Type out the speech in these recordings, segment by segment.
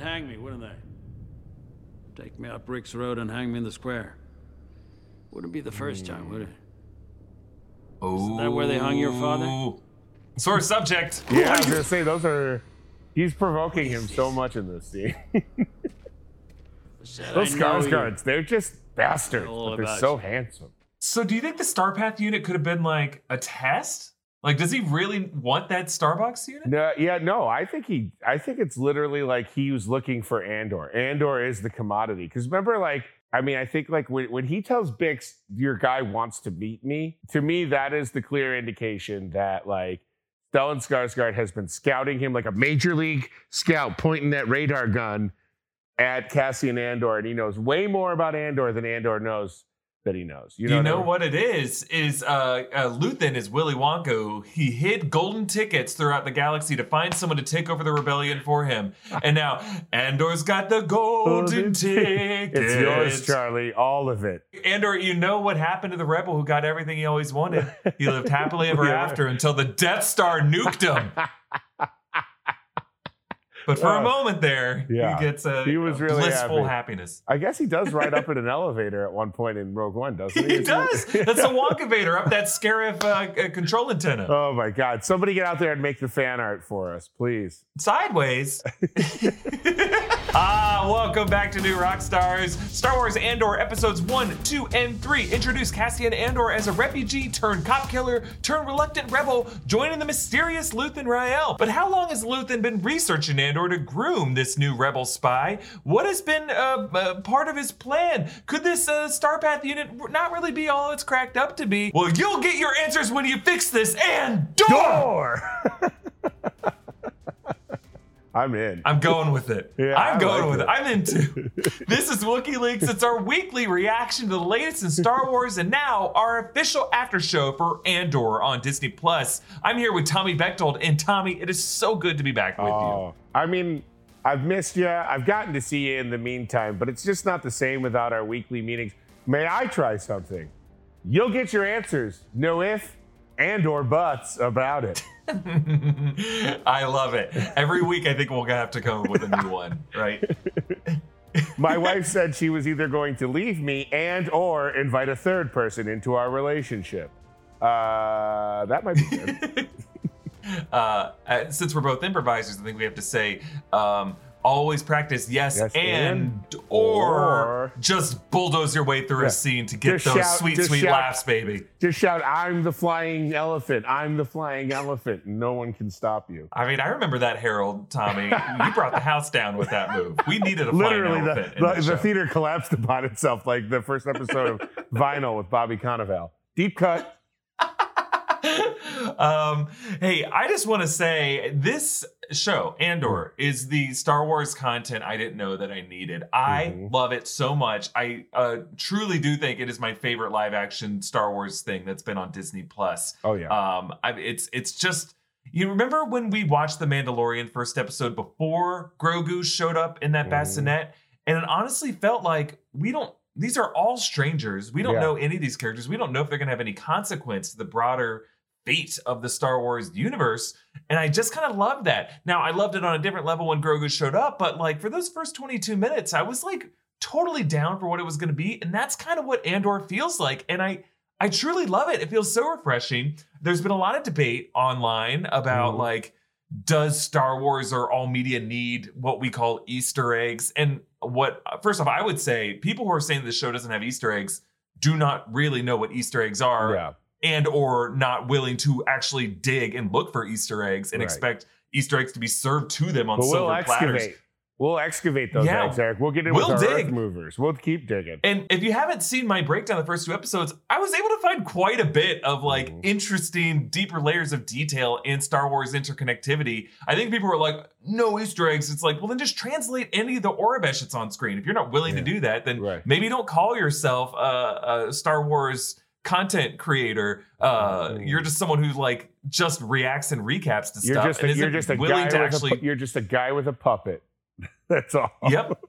They'd hang me, wouldn't they? Take me up Rix Road and hang me in the square. Wouldn't be the first time, would it? Oh, Is that where they hung your father? Oh. Sore subject. Yeah, I was gonna say those are. He's provoking him so much in this scene. Said, those "I know. Skarsgårds, they're just bastards, but they're so you. handsome. So, do you think the Starpath unit could have been like a test? Like, does he really want that Starpath unit? No, yeah, no. I think he. I think it's literally like he was looking for Andor. Andor is the commodity. Because remember, like, I mean, I think like when when he tells Bix, "Your guy wants to meet me," to me that is the clear indication that like Stellan Skarsgård has been scouting him like a major league scout, pointing that radar gun at Cassian Andor, and he knows way more about Andor than Andor knows that he knows. You You know, know, what what it is? Is uh, uh, Luthen is Willy Wonka. He hid golden tickets throughout the galaxy to find someone to take over the rebellion for him. And now Andor's got the golden tickets. It's yours, Charlie. All of it. Andor, you know what happened to the rebel who got everything he always wanted? He lived happily ever Yeah. after until the Death Star nuked him. But for a Oh. moment there, Yeah. he gets a, He was a really blissful happy. happiness. I guess he does ride up in an elevator at one point in Rogue One, doesn't he? He does. That's the Wonka Vader up that Scarif uh, uh, control antenna. Oh my God! Somebody get out there and make the fan art for us, please. sideways. ah, welcome back to New Rockstars. Star Wars Andor episodes 1, 2, and 3 introduce Cassian Andor as a refugee turned cop killer turned reluctant rebel joining the mysterious Luthen Rael. But how long has Luthen been researching Andor to groom this new rebel spy? What has been uh, uh, part of his plan? Could this uh, Starpath unit not really be all it's cracked up to be? Well, you'll get your answers when you fix this Andor! Door. I'm in. I'm going with it. Yeah, I'm I going like with it. it. I'm into. this is WookieLeaks. It's our weekly reaction to the latest in Star Wars, and now our official after show for Andor on Disney Plus. I'm here with Tommy Bechtold, and Tommy, it is so good to be back with you. Oh, I mean, I've missed you. I've gotten to see you in the meantime, but it's just not the same without our weekly meetings. May I try something? You'll get your answers. No if and or buts about it. I love it. Every week, I think we'll have to come up with a new one, right? My wife said she was either going to leave me and or invite a third person into our relationship. Uh, that might be good. uh, uh, since we're both improvisers, I think we have to say um, always practice yes, Yes, and, and, or, or. just bulldoze your way through a scene to get Just those shout- sweet, just sweet shout- laughs, baby. Just shout, I'm the flying elephant. I'm the flying elephant. No one can stop you. I mean, I remember that Harold, Tommy. you brought the house down with that move. We needed a Literally, flying the, elephant in the, that the show. theater collapsed upon itself like the first episode of Vinyl with Bobby Cannavale. Deep cut. um, hey, I just want to say this show, Andor, is the Star Wars content I didn't know that I needed. I Mhm. love it so much. I uh, truly do think it is my favorite live action Star Wars thing that's been on Disney Plus. Oh, yeah. Um, I, it's it's just you remember when we watched the Mandalorian first episode before Grogu showed up in that Mhm. bassinet, and it honestly felt like we don't. These are all strangers. We don't Yeah. know any of these characters. We don't know if they're going to have any consequence to the broader fate of the Star Wars universe. And I just kind of loved that. Now, I loved it on a different level when Grogu showed up, but like for those first 22 minutes, I was like totally down for what it was going to be. And that's kind of what Andor feels like. And I, I truly love it. It feels so refreshing. There's been a lot of debate online about Mhm. like, does Star Wars or all media need what we call Easter eggs? And what, first off, I would say people who are saying the show doesn't have Easter eggs do not really know what Easter eggs are yeah. And or not willing to actually dig and look for Easter eggs and Right. expect Easter eggs to be served to them on But silver we'll platters. excavate. We'll excavate those Yeah. eggs, Eric. We'll get in We'll with our dig. earth movers. We'll keep digging. And if you haven't seen my breakdown of the first two episodes, I was able to find quite a bit of like Mhm. interesting, deeper layers of detail in Star Wars interconnectivity. I think people were like, no Easter eggs. It's like, well, then just translate any of the Aurebesh that's on screen. If you're not willing Yeah. to do that, then Right. maybe don't call yourself a, a Star Wars content creator. Uh, Mhm. You're just someone who like just reacts and recaps to You're stuff just a, and you're just a willing guy to with actually a, you're just a guy with a puppet. That's all. yep.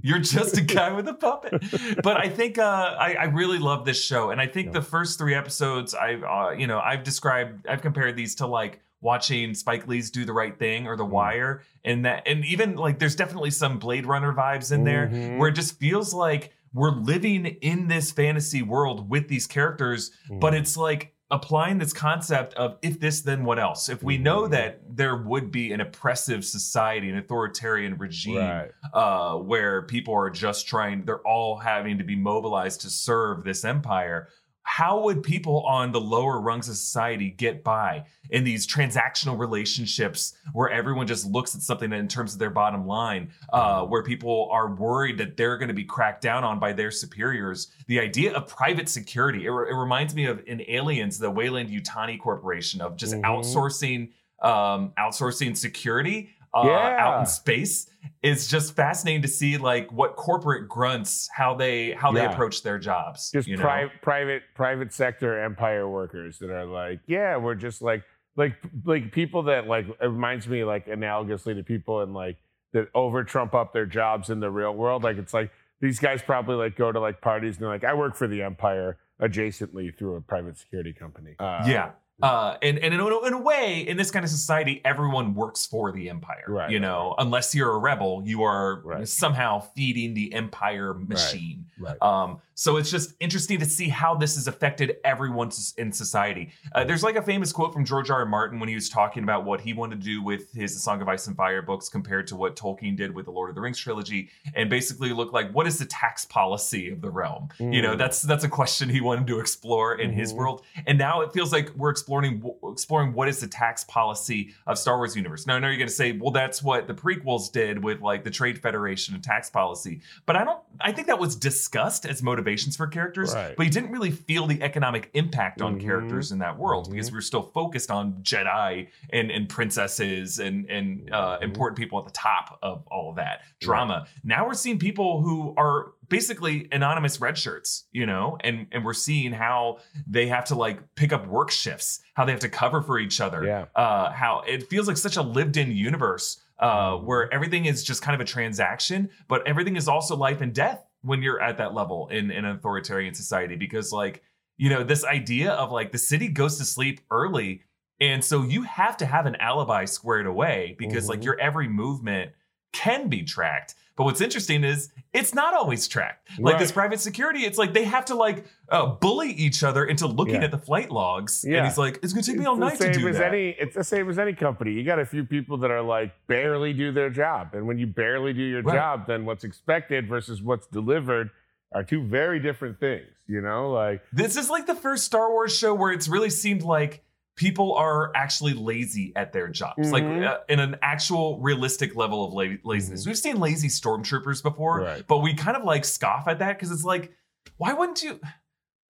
You're just a guy with a puppet. But I think uh, I, I really love this show, and I think Yeah. the first three episodes, I uh, you know, I've described, I've compared these to like watching Spike Lee's Do the Right Thing or The Mm. Wire, and that, and even like there's definitely some Blade Runner vibes in there Mhm. where it just feels like we're living in this fantasy world with these characters, Mm. but it's like applying this concept of if this then what else if we know Mhm. that there would be an oppressive society an authoritarian regime right. uh, where people are just trying, they're all having to be mobilized to serve this empire. How would people on the lower rungs of society get by in these transactional relationships where everyone just looks at something in terms of their bottom line, uh, where people are worried that they're going to be cracked down on by their superiors? The idea of private security, it, re- it reminds me of in Aliens, the Weyland Yutani Corporation, of just Mhm. outsourcing um, outsourcing security uh, Yeah. out in space it's just fascinating to see like what corporate grunts how they how they Yeah. approach their jobs just you know? pri- private private sector empire workers that are like yeah we're just like like like people that like it reminds me like analogously to people in like that over trump up their jobs in the real world like it's like these guys probably like go to like parties and they're like i work for the empire adjacently through a private security company uh, yeah uh, and and in a, in a way, in this kind of society, everyone works for the empire. Right, You right, know, unless you're a rebel, you are Right. somehow feeding the empire machine. right Um, so it's just interesting to see how this has affected everyone in society. Uh, there's like a famous quote from George R. R. Martin when he was talking about what he wanted to do with his The Song of Ice and Fire books compared to what Tolkien did with the Lord of the Rings trilogy, and basically look like what is the tax policy of the realm? You know, Mm. that's that's a question he wanted to explore in his Mhm. world, and now it feels like we're exploring exploring what is the tax policy of Star Wars universe. Now I know you're going to say, well, that's what the prequels did with like the Trade Federation and tax policy, but I don't. I think that was discussed as motivations for characters, Right. but you didn't really feel the economic impact on Mhm. characters in that world Mhm. because we were still focused on Jedi and and princesses and and uh, Mhm. important people at the top of all of that drama. Now we're seeing people who are basically anonymous red shirts, you know, and and we're seeing how they have to like pick up work shifts, how they have to cover for each other, Yeah. uh, how it feels like such a lived-in universe uh, Mhm. where everything is just kind of a transaction, but everything is also life and death when you're at that level in, in an authoritarian society. Because like, you know, this idea of like the city goes to sleep early. And so you have to have an alibi squared away because like Mhm. your every movement can be tracked. But what's interesting is it's not always tracked. Like this private security, it's like they have to like uh, bully each other into looking Yeah. at the flight logs. Yeah. And he's like, it's gonna take me all night to do as that. any it's the same as any company you got a few people that are like barely do their job and when you barely do your Right. job then what's expected versus what's delivered are two very different things you know like This is like the first Star Wars show where it's really seemed like people are actually lazy at their jobs, like Mhm. uh, in an actual realistic level of la- laziness. Mhm. We've seen lazy stormtroopers before, Right. but we kind of like scoff at that because it's like, why wouldn't you?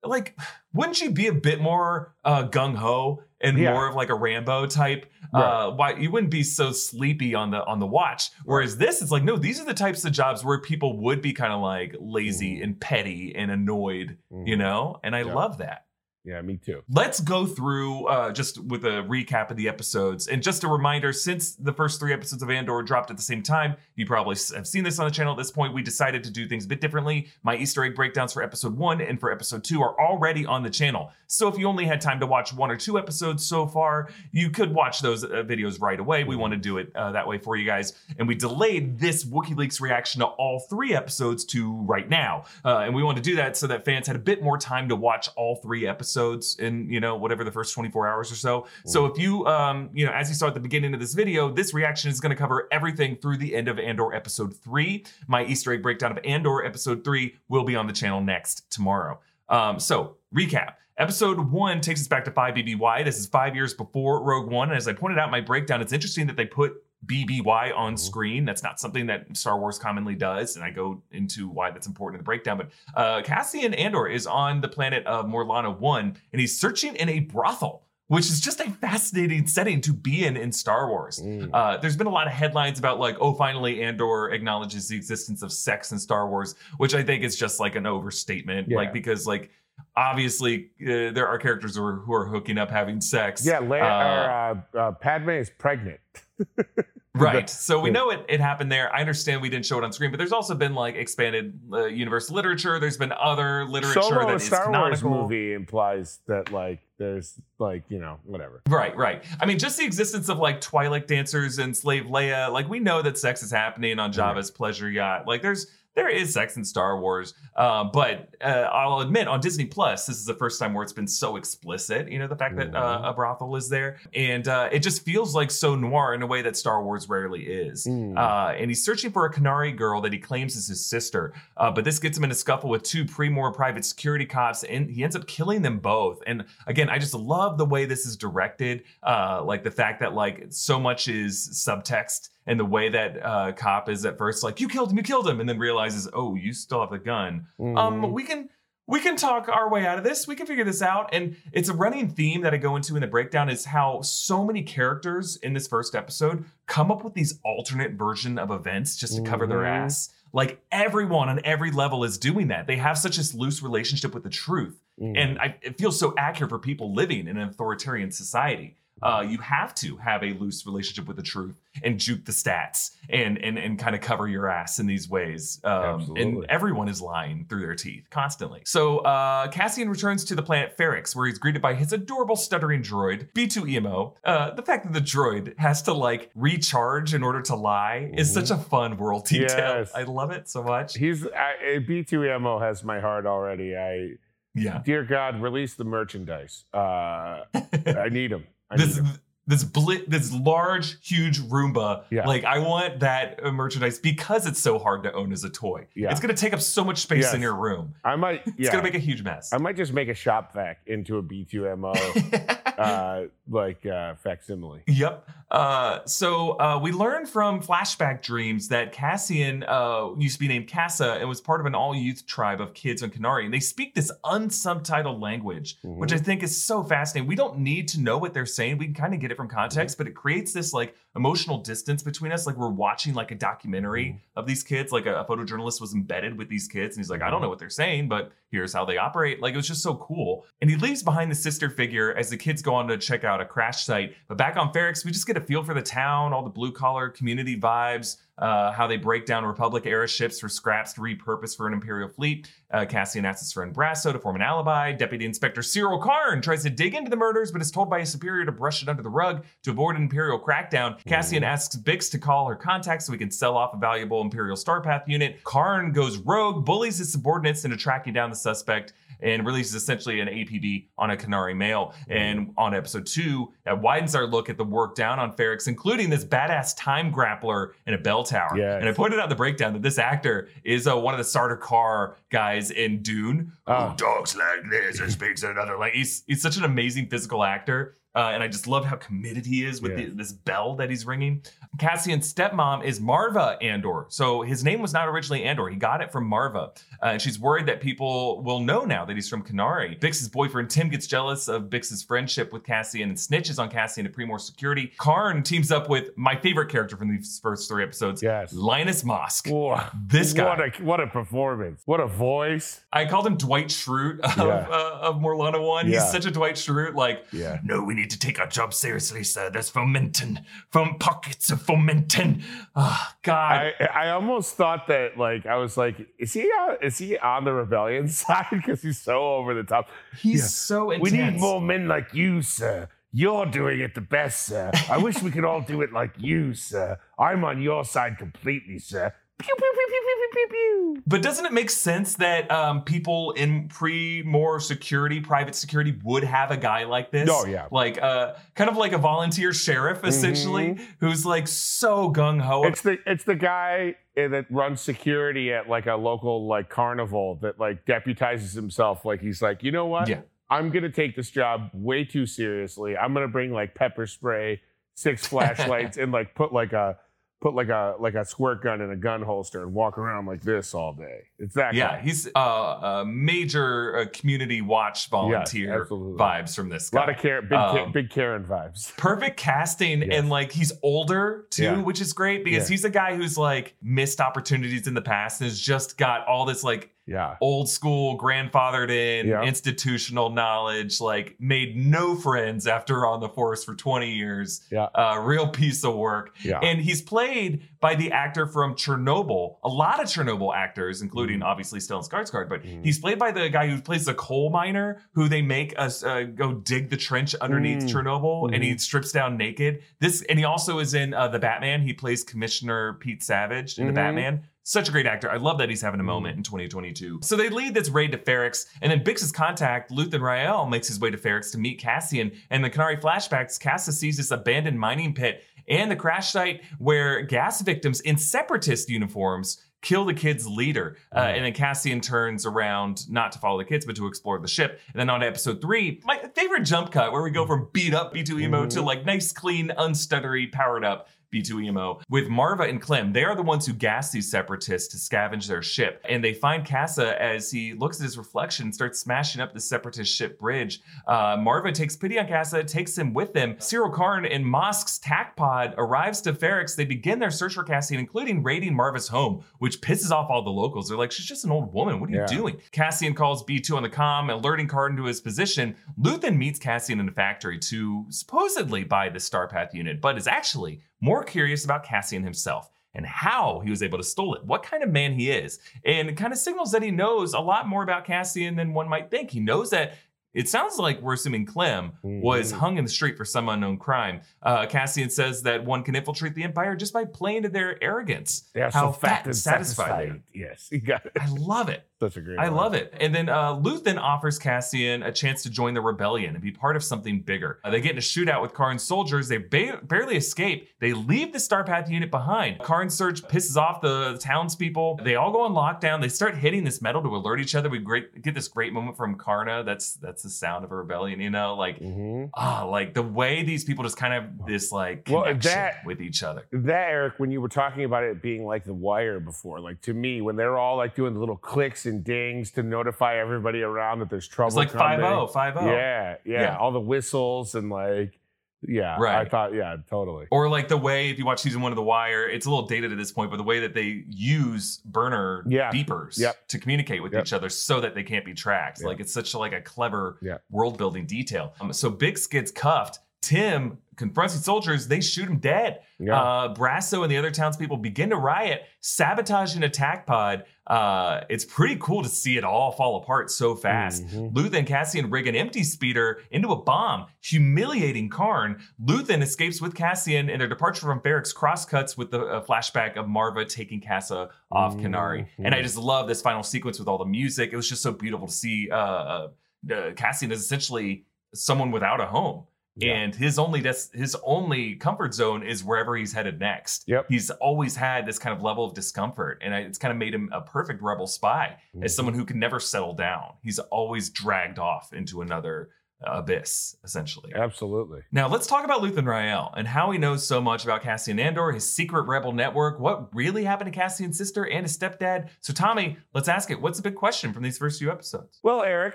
Like, wouldn't you be a bit more uh, gung ho and Yeah. more of like a Rambo type? Right. Uh, why you wouldn't be so sleepy on the on the watch? Whereas this, it's like, no, these are the types of jobs where people would be kind of like lazy Mhm. and petty and annoyed, you Mhm. know. And I Yeah. love that yeah me too. Let's go through uh, just with a recap of the episodes. And just a reminder since the first three episodes of andor dropped at the same time you probably have seen this on the channel at this point we decided to do things a bit differently. My easter egg breakdowns for episode one and for episode two are already on the channel. So if you only had time to watch one or two episodes so far you could watch those uh, videos right away. We want to do it uh, that way for you guys. And we delayed this WookieLeaks reaction to all three episodes to right now. Uh, and we want to do that so that fans had a bit more time to watch all three episodes in you know whatever the first 24 hours or so. So if you um you know as you saw at the beginning of this video this reaction is going to cover everything through the end of andor episode 3 my easter egg breakdown of andor episode 3 will be on the channel next tomorrow. Um so recap. Episode one takes us back to 5 BBY. This is five years before Rogue One. And as I pointed out in my breakdown, it's interesting that they put BBY on Mhm. screen. That's not something that Star Wars commonly does. And I go into why that's important in the breakdown. But uh, Cassian Andor is on the planet of Morlana 1, and he's searching in a brothel, which is just a fascinating setting to be in in Star Wars. Mm. Uh, there's been a lot of headlines about like, oh, finally Andor acknowledges the existence of sex in Star Wars, which I think is just like an overstatement. Yeah. Like because like obviously uh, there are characters who are, who are hooking up having sex. yeah Le- uh, or, uh, uh, padme is pregnant Right. So we know it, it happened there. I understand we didn't show it on screen, but there's also been like expanded uh, universe literature. There's been other literature Solo, that a is Star canonical. Wars movie implies that like there's like you know whatever. Right, right. I mean, just the existence of like Twilight dancers and Slave Leia, like we know that sex is happening on Jabba's pleasure yacht. Like there's there is sex in Star Wars, uh, but uh, I'll admit on Disney Plus, this is the first time where it's been so explicit. You know, the fact that uh, a brothel is there, and uh, it just feels like so noir in a way that Star Wars rarely is. Mm. Uh, and he's searching for a Kenari girl that he claims is his sister, uh, but this gets him in a scuffle with two Pre-Mor private security cops, and he ends up killing them both. And again, I just love the way this is directed, uh, like the fact that like so much is subtext and the way that uh, cop is at first like you killed him, you killed him, and then realizes, oh, you still have the gun. Um, Mhm. we can we can talk our way out of this. We can figure this out. And it's a running theme that I go into in the breakdown is how so many characters in this first episode come up with these alternate version of events just to cover their Mhm. ass. Like everyone on every level is doing that. They have such a loose relationship with the truth. Mm. And I, it feels so accurate for people living in an authoritarian society. Uh, you have to have a loose relationship with the truth and juke the stats and and and kind of cover your ass in these ways. Um, and everyone is lying through their teeth constantly. So uh, Cassian returns to the planet Ferrix, where he's greeted by his adorable stuttering droid B2EMO. Uh, the fact that the droid has to like recharge in order to lie is Mhm. such a fun world detail. Yes. I love it so much. He's I, B2EMO has my heart already. I Yeah. dear God, release the merchandise. Uh, I need them. I this. This bli- this large huge Roomba. Yeah. Like I want that uh, merchandise because it's so hard to own as a toy. Yeah. It's going to take up so much space in your room. I might. It's going to make a huge mess. I might just make a shop vac into a B2EMO uh, like uh, facsimile. Yep. Uh, so uh, we learned from flashback dreams that Cassian uh, used to be named Kassa and was part of an all-youth tribe of kids on Kenari, and they speak this unsubtitled language, which I think is so fascinating. We don't need to know what they're saying; we can kind of get it from mm-hmm. context, but it creates this like emotional distance between us, like we're watching like a documentary mm-hmm. of these kids. Like a, a photojournalist was embedded with these kids, and he's like, "I don't mm-hmm. know what they're saying, but here's how they operate." Like it was just so cool. And he leaves behind the sister figure as the kids go on to check out a crash site. But back on Ferrix, we just get a feel for the town, all the blue collar community vibes, uh, how they break down Republic era ships for scraps to repurpose for an Imperial fleet. Uh, Cassian asks his friend Brasso to form an alibi. Deputy Inspector Syril Karn tries to dig into the murders, but is told by his superior to brush it under the rug to avoid an Imperial crackdown. Cassian asks Bix to call her contacts so he can sell off a valuable Imperial Starpath unit. Karn goes rogue, bullies his subordinates into tracking down the suspect and releases essentially an APB on a Kenari male. And on episode two, that widens our look at the work down on Ferrix, including this badass time grappler in a bell tower. Yes. And I pointed out in the breakdown that this actor is uh, one of the starter car guys in Dune. Oh. Who talks like this and speaks another like he's he's such an amazing physical actor. Uh, and I just love how committed he is with Yeah. the, this bell that he's ringing. Cassian's stepmom is Marva Andor. So his name was not originally Andor. He got it from Marva. Uh, and she's worried that people will know now that he's from Kenari. Bix's boyfriend Tim gets jealous of Bix's friendship with Cassian and snitches on Cassian to Pre-Mor security. Karn teams up with my favorite character from these first three episodes, Yes. Linus Mosk. Whoa. This guy. What a what a performance. What a voice. I called him Dwight Schrute of, Yeah. uh, of Morlana 1. Yeah. He's such a Dwight Schrute. Like, Yeah. no, we need to take our job seriously, sir. There's fomentin from pockets of fomentin. Oh, God. I, I almost thought that like I was like, is he on, is he on the rebellion side because he's so over the top? He's yeah. so We need more men like you, sir. You're doing it the best, sir. I wish we could all do it like you, sir. I'm on your side completely, sir. Pew pew pew pew pew pew pew. But doesn't it make sense that um, people in Pre-Mor security, private security, would have a guy like this? Oh, yeah. Like, uh, kind of like a volunteer sheriff, essentially, who's like so gung ho. It's the it's the guy eh, that runs security at like a local like carnival that like deputizes himself. Like he's like, you know what? Yeah. I'm gonna take this job way too seriously. I'm gonna bring like pepper spray, six flashlights, and like put like a put like a like a squirt gun in a gun holster and walk around like this all day. It's that Yeah, guy. he's uh, a major uh, community watch volunteer absolutely. vibes from this A guy. lot of Karen, big, Um, big Karen vibes. perfect casting Yes. and like he's older too Yeah. which is great because Yeah. he's a guy who's like missed opportunities in the past and has just got all this like Yeah. old school, grandfathered in, Yeah. institutional knowledge, like made no friends after on the force for 20 years. Yeah. Uh, real piece of work. Yeah. And he's played by the actor from Chernobyl. A lot of Chernobyl actors, including Mhm. obviously Stellan Skarsgård, but Mhm. he's played by the guy who plays the coal miner who they make us uh, go dig the trench underneath Mm. Chernobyl, and he Mhm. strips down naked. This and he also is in uh, the Batman. He plays Commissioner Pete Savage in the Mhm. Batman. Such a great actor. I love that he's having a moment in 2022. So they lead this raid to Ferrix, and then Bix's contact, Luthen Rael, makes his way to Ferrix to meet Cassian. And the Kenari flashbacks, Cassia sees this abandoned mining pit and the crash site where gas victims in separatist uniforms kill the kid's leader. Uh, Mhm. and then Cassian turns around not to follow the kids, but to explore the ship. And then on episode three, my favorite jump cut where we go from beat up B2EMO to like nice, clean, unstuttery, powered up B2EMO with Marva and Clem. They are the ones who gas these separatists to scavenge their ship. And they find Kassa as he looks at his reflection and starts smashing up the separatist ship bridge. Uh, Marva takes pity on Kassa, takes him with them. Syril Karn and Mosk's tac pod arrives to Ferrix. They begin their search for Cassian, including raiding Marva's home, which pisses off all the locals. They're like, she's just an old woman. What are you doing? Cassian calls B2 on the comm, alerting Karn to his position. Luthen meets Cassian in the factory to supposedly buy the Starpath unit, but is actually more curious about Cassian himself and how he was able to steal it, what kind of man he is, and kind of signals that he knows a lot more about Cassian than one might think. He knows that it sounds like we're assuming Clem was Mhm. hung in the street for some unknown crime. Uh, Cassian says that one can infiltrate the Empire just by playing to their arrogance. Yeah, how so fat and satisfied they are. Yes, you got it. I love it. Such a great. I love it. And then uh, Luthen offers Cassian a chance to join the rebellion and be part of something bigger. Uh, they get in a shootout with Karn's soldiers. They ba- barely escape. They leave the Starpath unit behind. Karn's surge pisses off the townspeople. They all go on lockdown. They start hitting this metal to alert each other. We great, get this great moment from Karna. That's that's the sound of a rebellion. You know, like Mhm. ah, like the way these people just kind of this like Well, connection that- with each other. That Eric, when you were talking about it being like the wire before, like to me, when they're all like doing the little clicks and dings to notify everybody around that there's trouble. It's like coming. 5-0, 5-0. Yeah, yeah, Yeah. all the whistles and like, yeah. Right. I thought, yeah, totally. Or like the way, if you watch season one of The Wire, it's a little dated at this point, but the way that they use burner Yeah. beepers Yep. to communicate with Yep. each other so that they can't be tracked. Yeah. Like it's such a, like a clever world building detail. Um, so Bix gets cuffed. Tim confronts the soldiers. They shoot him dead. Yeah. Uh, Brasso and the other townspeople begin to riot, sabotage an attack pod. Uh, it's pretty cool to see it all fall apart so fast. Mhm. Luthen, Cassian rig an empty speeder into a bomb, humiliating Karn. Luthen escapes with Cassian, and their departure from Ferrix crosscuts with the uh, flashback of Marva taking Kassa off Mhm. Kenari. And I just love this final sequence with all the music. It was just so beautiful to see uh, uh, uh, Cassian is essentially someone without a home. Yeah. And his only des- his only comfort zone is wherever he's headed next. Yep. He's always had this kind of level of discomfort, and I, it's kind of made him a perfect rebel spy as Mhm. someone who can never settle down. He's always dragged off into another uh, abyss, essentially. Absolutely. Now, let's talk about Luthen Rael and how he knows so much about Cassian Andor, his secret rebel network, what really happened to Cassian's sister and his stepdad. So, Tommy, let's ask it. What's the big question from these first few episodes? Well, Eric,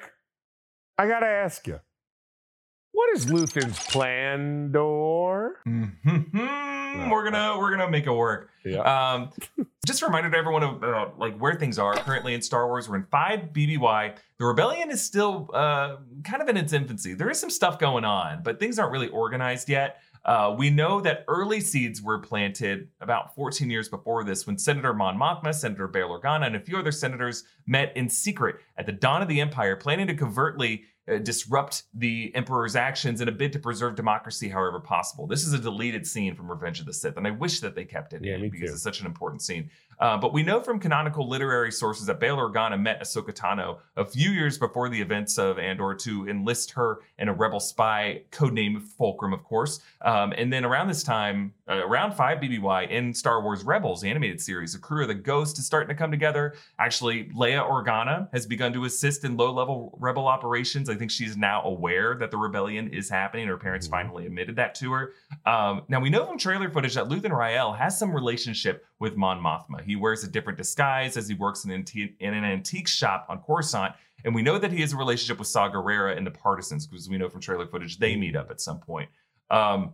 I got to ask you, what is Luthen's plan, door? Mhm. We're gonna we're gonna make it work. Yeah. Um, just a reminder to everyone about like where things are currently in Star Wars. We're in five BBY. The rebellion is still uh, kind of in its infancy. There is some stuff going on, but things aren't really organized yet. Uh, we know that early seeds were planted about 14 years before this when Senator Mon Mothma, Senator Bail Organa, and a few other senators met in secret at the dawn of the Empire, planning to covertly uh, disrupt the Emperor's actions in a bid to preserve democracy however possible. This is a deleted scene from Revenge of the Sith, and I wish that they kept it Yeah, in because too. it's such an important scene. Uh, but we know from canonical literary sources that Bail Organa met Ahsoka Tano a few years before the events of Andor to enlist her in a rebel spy, codename Fulcrum, of course. Um, and then around this time, uh, around 5 BBY in Star Wars Rebels, the animated series, the crew of the Ghost is starting to come together. Actually, Leia Organa has begun to assist in low level rebel operations. I think she's now aware that the rebellion is happening. Her parents Mhm. finally admitted that to her. Um, now, we know from trailer footage that Luthen Rael has some relationship with Mon Mothma. He wears a different disguise as he works in an, antique, in an antique shop on Coruscant. And we know that he has a relationship with Saw Gerrera and the Partisans because we know from trailer footage they meet up at some point. Um,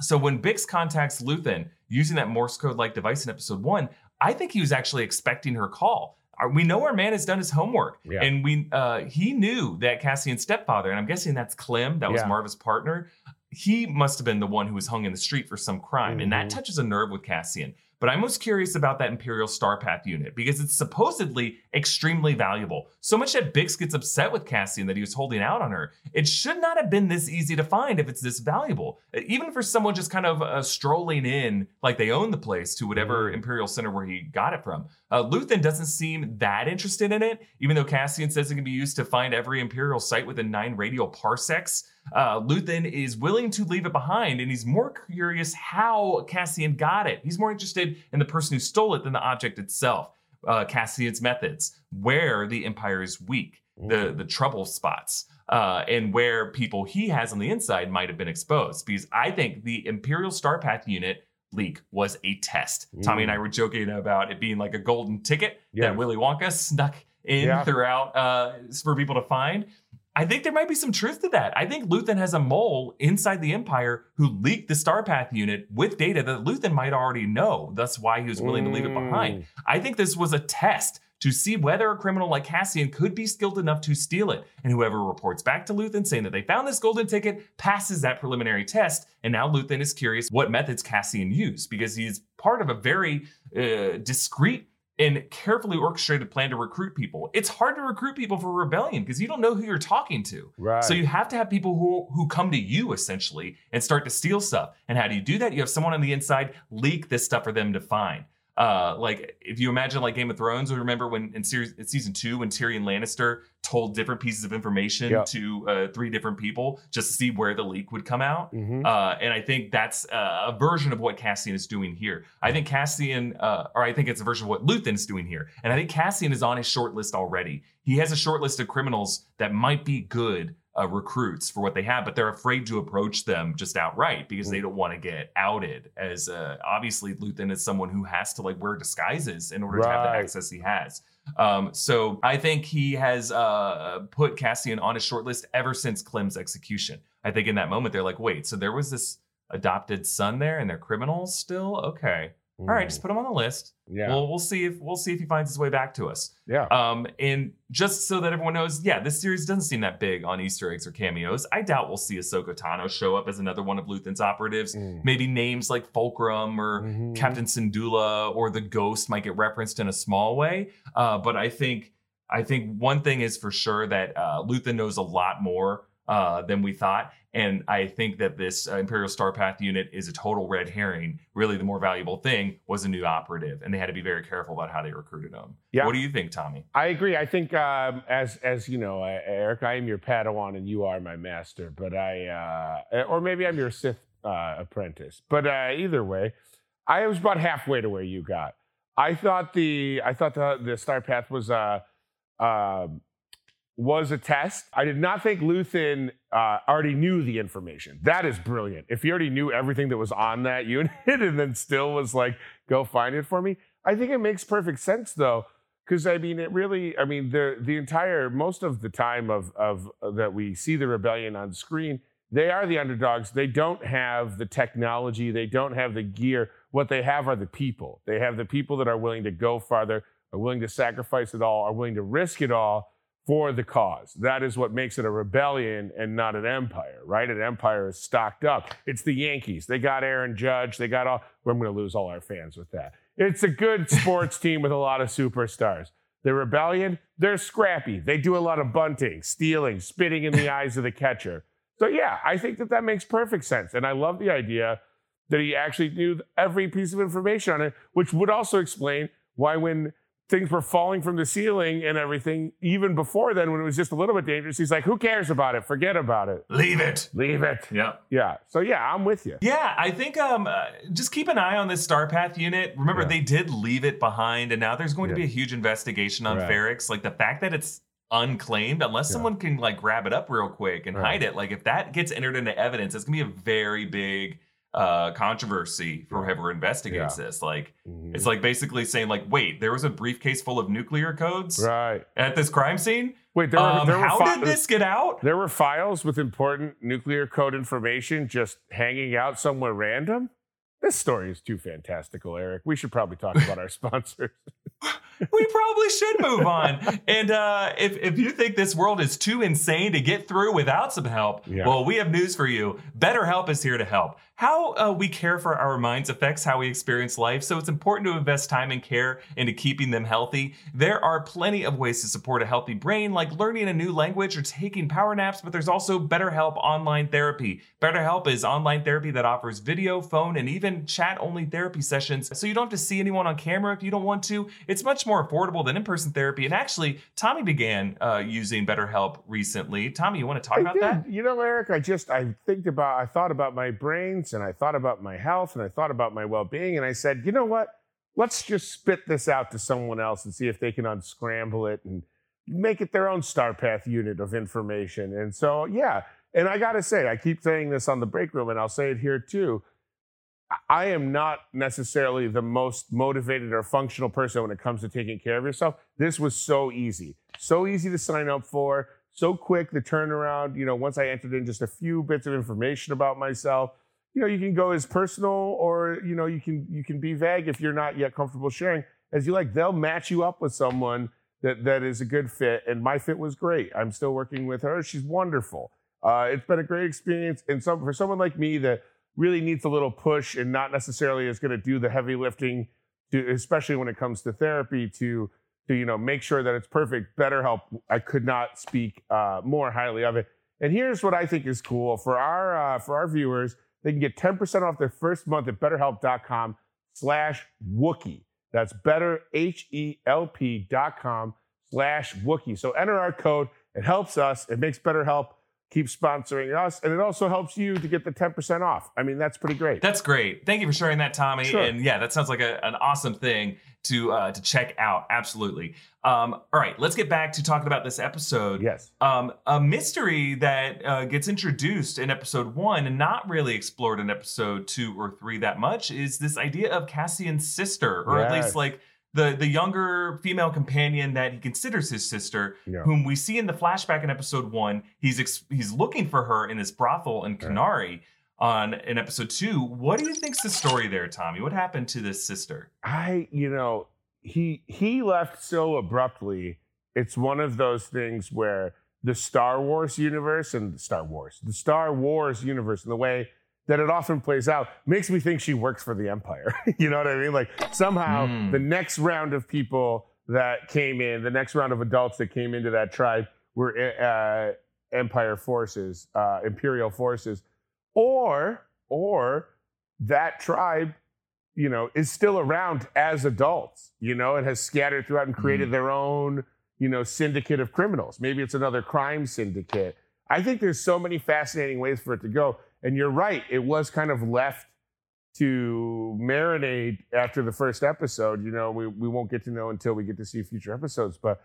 so when Bix contacts Luthen using that Morse code like device in episode one, I think he was actually expecting her call. We know our man has done his homework, Yeah. and we uh, he knew that Cassian's stepfather, and I'm guessing that's Clem, that was Yeah. Marva's partner. He must have been the one who was hung in the street for some crime, and that Mhm. touches a nerve with Cassian. But I'm most curious about that Imperial Starpath unit because it's supposedly extremely valuable. So much that Bix gets upset with Cassian that he was holding out on her. It should not have been this easy to find if it's this valuable. Even for someone just kind of uh, strolling in, like they own the place to whatever Mhm. Imperial Center where he got it from. Uh, Luthen doesn't seem that interested in it, even though Cassian says it can be used to find every Imperial site within nine radial parsecs. Uh, Luthen is willing to leave it behind, and he's more curious how Cassian got it. He's more interested in the person who stole it than the object itself. Uh, Cassian's methods, where the Empire is weak, the the trouble spots, uh, and where people he has on the inside might have been exposed. Because I think the Imperial Starpath unit leak was a test. Tommy and I were joking about it being like a golden ticket Yeah. that Willy Wonka snuck in Yeah. throughout uh, for people to find. I think there might be some truth to that. I think Luthen has a mole inside the Empire who leaked the Starpath unit with data that Luthen might already know. That's why he was willing to leave it behind. Mm. I think this was a test to see whether a criminal like Cassian could be skilled enough to steal it. And whoever reports back to Luthen saying that they found this golden ticket passes that preliminary test. And now Luthen is curious what methods Cassian used because he's part of a very uh, discreet and carefully orchestrated plan to recruit people. It's hard to recruit people for rebellion because you don't know who you're talking to. Right. So you have to have people who who come to you essentially and start to steal stuff. And how do you do that? You have someone on the inside leak this stuff for them to find. Uh, like if you imagine like Game of Thrones, we remember when in series in season two when Tyrion Lannister told different pieces of information to uh, three different people just to see where the leak would come out. Mhm. Uh, and I think that's uh, a version of what Cassian is doing here. I think Cassian, uh, or I think it's a version of what Luthen is doing here. And I think Cassian is on his short list already. He has a short list of criminals that might be good uh, recruits for what they have, but they're afraid to approach them just outright because they don't want to get outed. As uh, obviously Luthen is someone who has to like wear disguises in order to have the access he has. Um, so I think he has uh, put Cassian on his short list ever since Clem's execution. I think in that moment they're like, wait, so there was this adopted son there, and they're criminals still. Okay, all right, just put him on the list. Yeah. We'll we'll see if we'll see if he finds his way back to us. yeah. Um, and just so that everyone knows, yeah, this series doesn't seem that big on Easter eggs or cameos. I doubt we'll see Ahsoka Tano show up as another one of Luthen's operatives. Mm. Maybe names like Fulcrum or Mhm. Captain Syndulla or the Ghost might get referenced in a small way. Uh, but I think I think one thing is for sure that uh, Luthen knows a lot more uh, than we thought, and I think that this uh, Imperial Starpath unit is a total red herring. Really, the more valuable thing was a new operative, and they had to be very careful about how they recruited them. Yeah. What do you think, Tommy? I agree. I think, um, as as you know, uh, Eric, I am your Padawan and you are my master. But I, uh, or maybe I'm your Sith uh, apprentice. But uh, either way, I was about halfway to where you got. I thought the I thought the the Starpath was uh, um was a test. I did not think Luthen uh, already knew the information. That is brilliant. If he already knew everything that was on that unit and then still was like, go find it for me, I think it makes perfect sense though. Because I mean, it really, I mean, the the entire most of the time of of that we see the rebellion on screen, they are the underdogs. They don't have the technology, they don't have the gear. What they have are the people. They have the people that are willing to go farther, are willing to sacrifice it all, are willing to risk it all for the cause. That is what makes it a rebellion and not an empire, right? An empire is stocked up. It's the Yankees. They got Aaron Judge. They got all. We're going to lose all our fans with that. It's a good sports team with a lot of superstars. The rebellion, they're scrappy. They do a lot of bunting, stealing, spitting in the eyes of the catcher. So yeah, I think that that makes perfect sense, and I love the idea that he actually knew every piece of information on it, which would also explain why when things were falling from the ceiling and everything, even before then, when it was just a little bit dangerous, he's like, "Who cares about it? Forget about it. Leave it. Leave it." Yeah. Yeah. So yeah, I'm with you. Yeah, I think um, uh, just keep an eye on this Starpath unit. Remember, Yeah. they did leave it behind, and now there's going to be a huge investigation on Right. Ferrix. Like the fact that it's unclaimed, unless Yeah. someone can like grab it up real quick and Right. hide it. Like if that gets entered into evidence, it's gonna be a very big uh controversy for whoever investigates this. Like Mhm. it's like basically saying like, wait, there was a briefcase full of nuclear codes right. at this crime scene. Wait, there were, Um, there were how fi- did this get out? There were files with important nuclear code information just hanging out somewhere random. This story is too fantastical, Eric. We should probably talk about our sponsors. we probably should move on. And uh, if, if you think this world is too insane to get through without some help, Yeah. well, we have news for you. BetterHelp is here to help. How uh, we care for our minds affects how we experience life, so it's important to invest time and care into keeping them healthy. There are plenty of ways to support a healthy brain, like learning a new language or taking power naps, but there's also BetterHelp online therapy. BetterHelp is online therapy that offers video, phone, and even chat only therapy sessions, so you don't have to see anyone on camera if you don't want to. It's much more affordable than in person therapy. And actually, Tommy began uh, using BetterHelp recently. Tommy, you want to talk I about did. that? You know, Eric, I just I think about I thought about my brains and I thought about my health and I thought about my well-being and I said, you know what? Let's just spit this out to someone else and see if they can unscramble it and make it their own Starpath unit of information. And so, yeah. And I got to say, I keep saying this on the break room and I'll say it here too. I am not necessarily the most motivated or functional person when it comes to taking care of yourself. This was so easy, so easy to sign up for, so quick the turnaround. You know, once I entered in just a few bits of information about myself, you know, you can go as personal or you know you can you can be vague if you're not yet comfortable sharing as you like. They'll match you up with someone that that is a good fit, and my fit was great. I'm still working with her; she's wonderful. Uh, it's been a great experience, and some for someone like me that really needs a little push and not necessarily is going to do the heavy lifting to especially when it comes to therapy to to you know make sure that it's perfect betterhelp i could not speak uh, more highly of it and here's what i think is cool for our uh, for our viewers they can get 10% off their first month at betterhelp.com slash wookie. That's better h-e-l-p dot com slash wookie. So enter our code. It helps us. It makes betterhelp keep sponsoring us and it also helps you to get the 10% off i mean that's pretty great That's great. Thank you for sharing that, Tommy. Sure. And yeah, that sounds like a, an awesome thing to uh, to check out. Absolutely. Um, all right, let's get back to talking about this episode. yes Um, a mystery that uh, gets introduced in episode one and not really explored in episode two or three that much is this idea of Cassian's sister, or at least like the the younger female companion that he considers his sister, Yeah. whom we see in the flashback in episode one. He's ex- he's looking for her in this brothel in Kenari. On in episode two, what do you think's the story there, Tommy? What happened to this sister? I, you know, he he left so abruptly. It's one of those things where the Star Wars universe and Star Wars, the Star Wars universe, and the way that it often plays out makes me think she works for the Empire. you know what I mean? Like somehow Mm. the next round of people that came in, the next round of adults that came into that tribe were uh, Empire forces, uh, Imperial forces, or or that tribe you know, is still around as adults, you know, and has scattered throughout and created their own, you know, syndicate of criminals. Maybe it's another crime syndicate. I think there's so many fascinating ways for it to go. And you're right, it was kind of left to marinate after the first episode. You know, we, we won't get to know until we get to see future episodes. But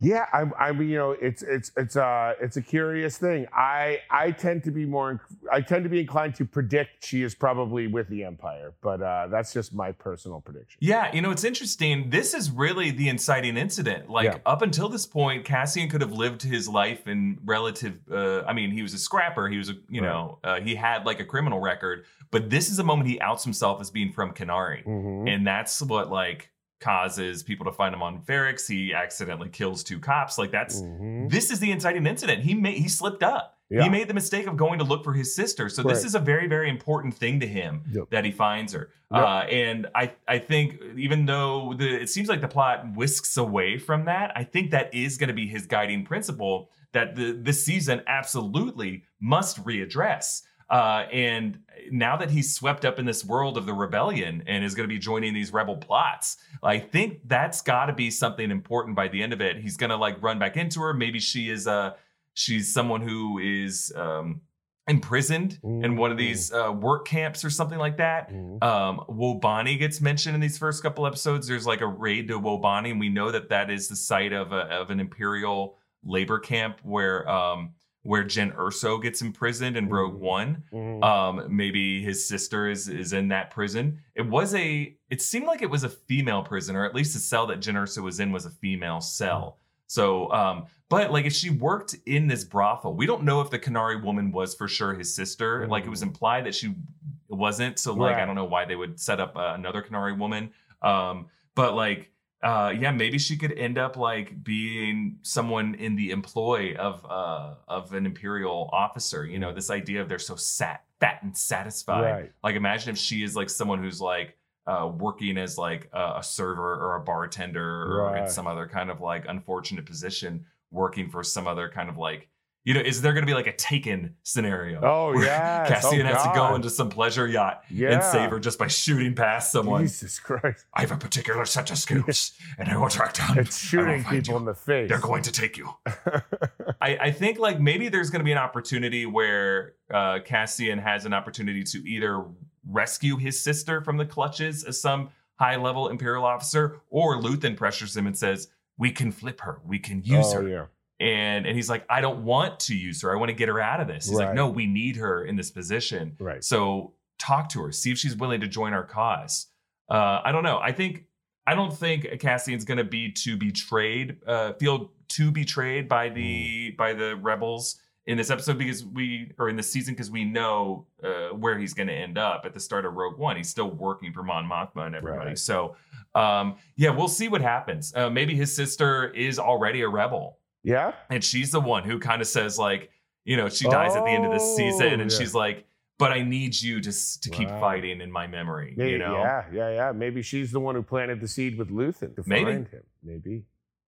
yeah, I, I mean, you know, it's it's it's a it's a curious thing. I I tend to be more I tend to be inclined to predict she is probably with the Empire, but uh, that's just my personal prediction. Yeah, you know, it's interesting. This is really the inciting incident. Like, Yeah. up until this point, Cassian could have lived his life in relative. Uh, I mean, he was a scrapper. He was a, you Right. know, uh, he had like a criminal record. But this is a moment he outs himself as being from Kenari. Mhm. And that's what, like, causes people to find him on Ferrix. He accidentally kills two cops. Like, that's. Mhm. This is the inciting incident. He made he slipped up. Yeah. He made the mistake of going to look for his sister. So this is a very very important thing to him Yep. that he finds her. Yep. Uh, and I I think even though the it seems like the plot whisks away from that, I think that is going to be his guiding principle that the this season absolutely must readdress. Uh, and now that he's swept up in this world of the rebellion and is going to be joining these rebel plots, I think that's got to be something important by the end of it. He's going to like run back into her. Maybe she is a she's someone who is um, imprisoned in one of these uh, work camps or something like that. Mhm. Um, Wobani gets mentioned in these first couple episodes. There's like a raid to Wobani, and we know that that is the site of a, of an imperial labor camp where um, where Jyn Erso gets imprisoned in Rogue Mhm. One. Mhm. Um, maybe his sister is is in that prison. It was a. It seemed like it was a female prison, or at least the cell that Jyn Erso was in was a female cell. So, um, but like if she worked in this brothel, we don't know if the Kenari woman was for sure his sister. Like it was implied that she wasn't. So like I don't know why they would set up uh, another Kenari woman. Um, but like uh, yeah, maybe she could end up like being someone in the employ of uh, of an imperial officer. You know, this idea of they're so sat, fat and satisfied. Right. Like, imagine if she is like someone who's like uh, working as like a, a server or a bartender or in some other kind of like unfortunate position, working for some other kind of like. You know, is there going to be like a taken scenario? Oh, yes. Cassian Oh, has to go into some pleasure yacht Yeah. and save her just by shooting past someone. Jesus Christ. I have a particular set of skills, and I will track down. It's shooting people you. in the face. They're going to take you. I, I think like maybe there's going to be an opportunity where uh, Cassian has an opportunity to either rescue his sister from the clutches of some high level Imperial officer, or Luthen pressures him and says, "We can flip her. We can use oh, her." yeah. And and he's like, "I don't want to use her. I want to get her out of this." He's like, "No, we need her in this position." Right. So talk to her, see if she's willing to join our cause. Uh, I don't know. I think I don't think Cassian's going to be too betrayed, uh, feel too betrayed by the Mm. by the rebels in this episode because we or in this season because we know uh, where he's going to end up at the start of Rogue One. He's still working for Mon Mothma and everybody. Right. So um, yeah, we'll see what happens. Uh, maybe his sister is already a rebel Yeah? and she's the one who kind of says like you know she dies at the end of the season Oh, and yeah. she's like but i need you to to keep Right. fighting in my memory Maybe, you know Yeah, yeah, yeah. Maybe she's the one who planted the seed with Luthen to Maybe. find him. Maybe.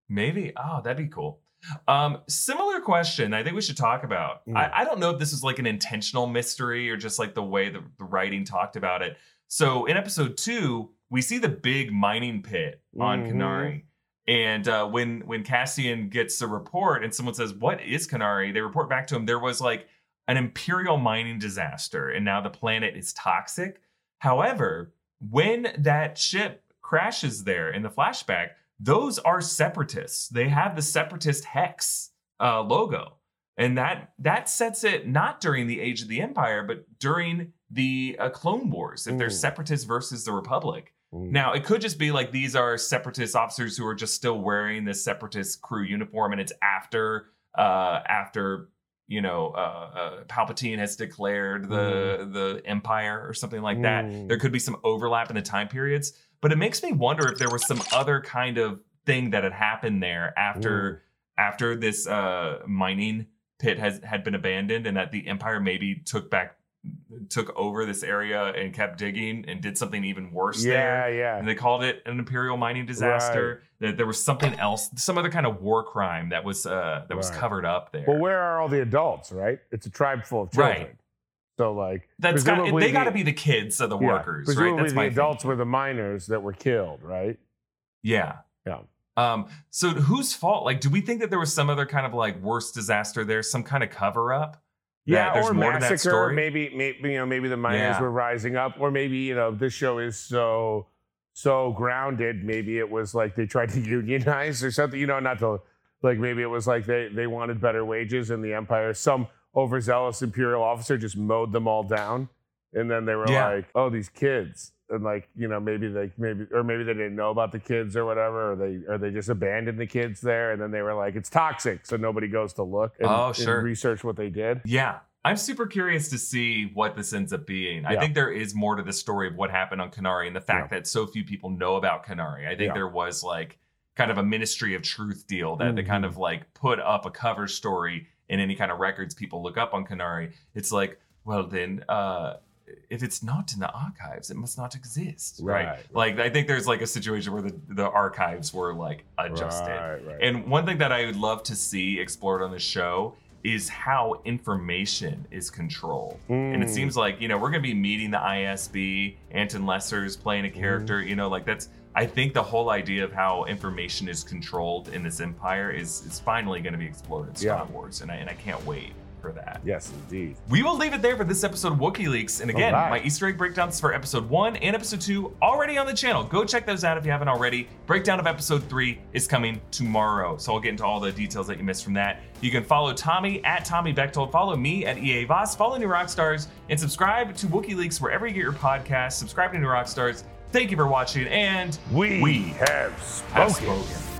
maybe oh that'd be cool um similar question i think we should talk about Mm. I, I don't know if this is like an intentional mystery or just like the way the, the writing talked about it so in episode two we see the big mining pit on Mhm. Kenari. And uh, when when Cassian gets the report and someone says, "What is Kenari?" they report back to him there was like an imperial mining disaster, and now the planet is toxic. However, when that ship crashes there in the flashback, those are separatists. They have the separatist hex uh, logo, and that that sets it not during the age of the empire, but during the uh, Clone Wars. If they're Mm. separatists versus the Republic. Mm. Now, it could just be like these are separatist officers who are just still wearing this separatist crew uniform, and it's after uh, after you know uh, uh, Palpatine has declared the the Empire or something like that. Mm. There could be some overlap in the time periods, but it makes me wonder if there was some other kind of thing that had happened there after after this uh, mining pit has had been abandoned, and that the Empire maybe took back took over this area and kept digging and did something even worse there yeah, yeah. and they called it an imperial mining disaster. That there was something else, some other kind of war crime that was uh, that was covered up there. Well, where are all the adults, right? It's a tribe full of children. Right. So, like, That's got, they got to be the kids of the yeah, workers, right? Presumably That's the my adults thing. were the miners that were killed, right? Yeah. Yeah. Um. So whose fault? Like, do we think that there was some other kind of like worse disaster there, some kind of cover up? Yeah, there's or more to that massacre. story? Maybe, maybe you know, maybe the miners Yeah. were rising up, or maybe you know, this show is so so grounded. Maybe it was like they tried to unionize or something. You know, not to like maybe it was like they they wanted better wages in the empire. Some overzealous imperial officer just mowed them all down, and then they were Yeah. like, "Oh, these kids." And like you know maybe they maybe or maybe they didn't know about the kids or whatever or they or they just abandoned the kids there and then they were like it's toxic so nobody goes to look and, Oh, and sure. research what they did Yeah. I'm super curious to see what this ends up being. I think there is more to the story of what happened on Kenari and the fact that so few people know about Kenari. I think Yeah. there was like kind of a ministry of truth deal that they kind Mhm. of like put up a cover story in any kind of records people look up on Kenari. It's like, well, then, uh, if it's not in the archives, it must not exist, right? Right. Like, I think there's like a situation where the, the archives were like adjusted. Right, right. And one thing that I would love to see explored on the show is how information is controlled. And it Mm. seems like, you know, we're going to be meeting the ISB, Anton Lesser's playing a character, you know, like that's I think the whole idea of how information is controlled in this empire is is finally going to be explored in Star Yeah. Wars and I and I can't wait for that. Yes, indeed. We will leave it there for this episode of WookieLeaks. And again, Alright. my Easter egg breakdowns for episode one and episode two already on the channel. Go check those out if you haven't already. Breakdown of episode three is coming tomorrow. So I'll get into all the details that you missed from that. You can follow Tommy at Tommy Bechtold, follow me at EA Voss, follow New Rockstars, and subscribe to WookieLeaks wherever you get your podcasts. Subscribe to New Rockstars. Thank you for watching, and We, We have have spoken. spoken.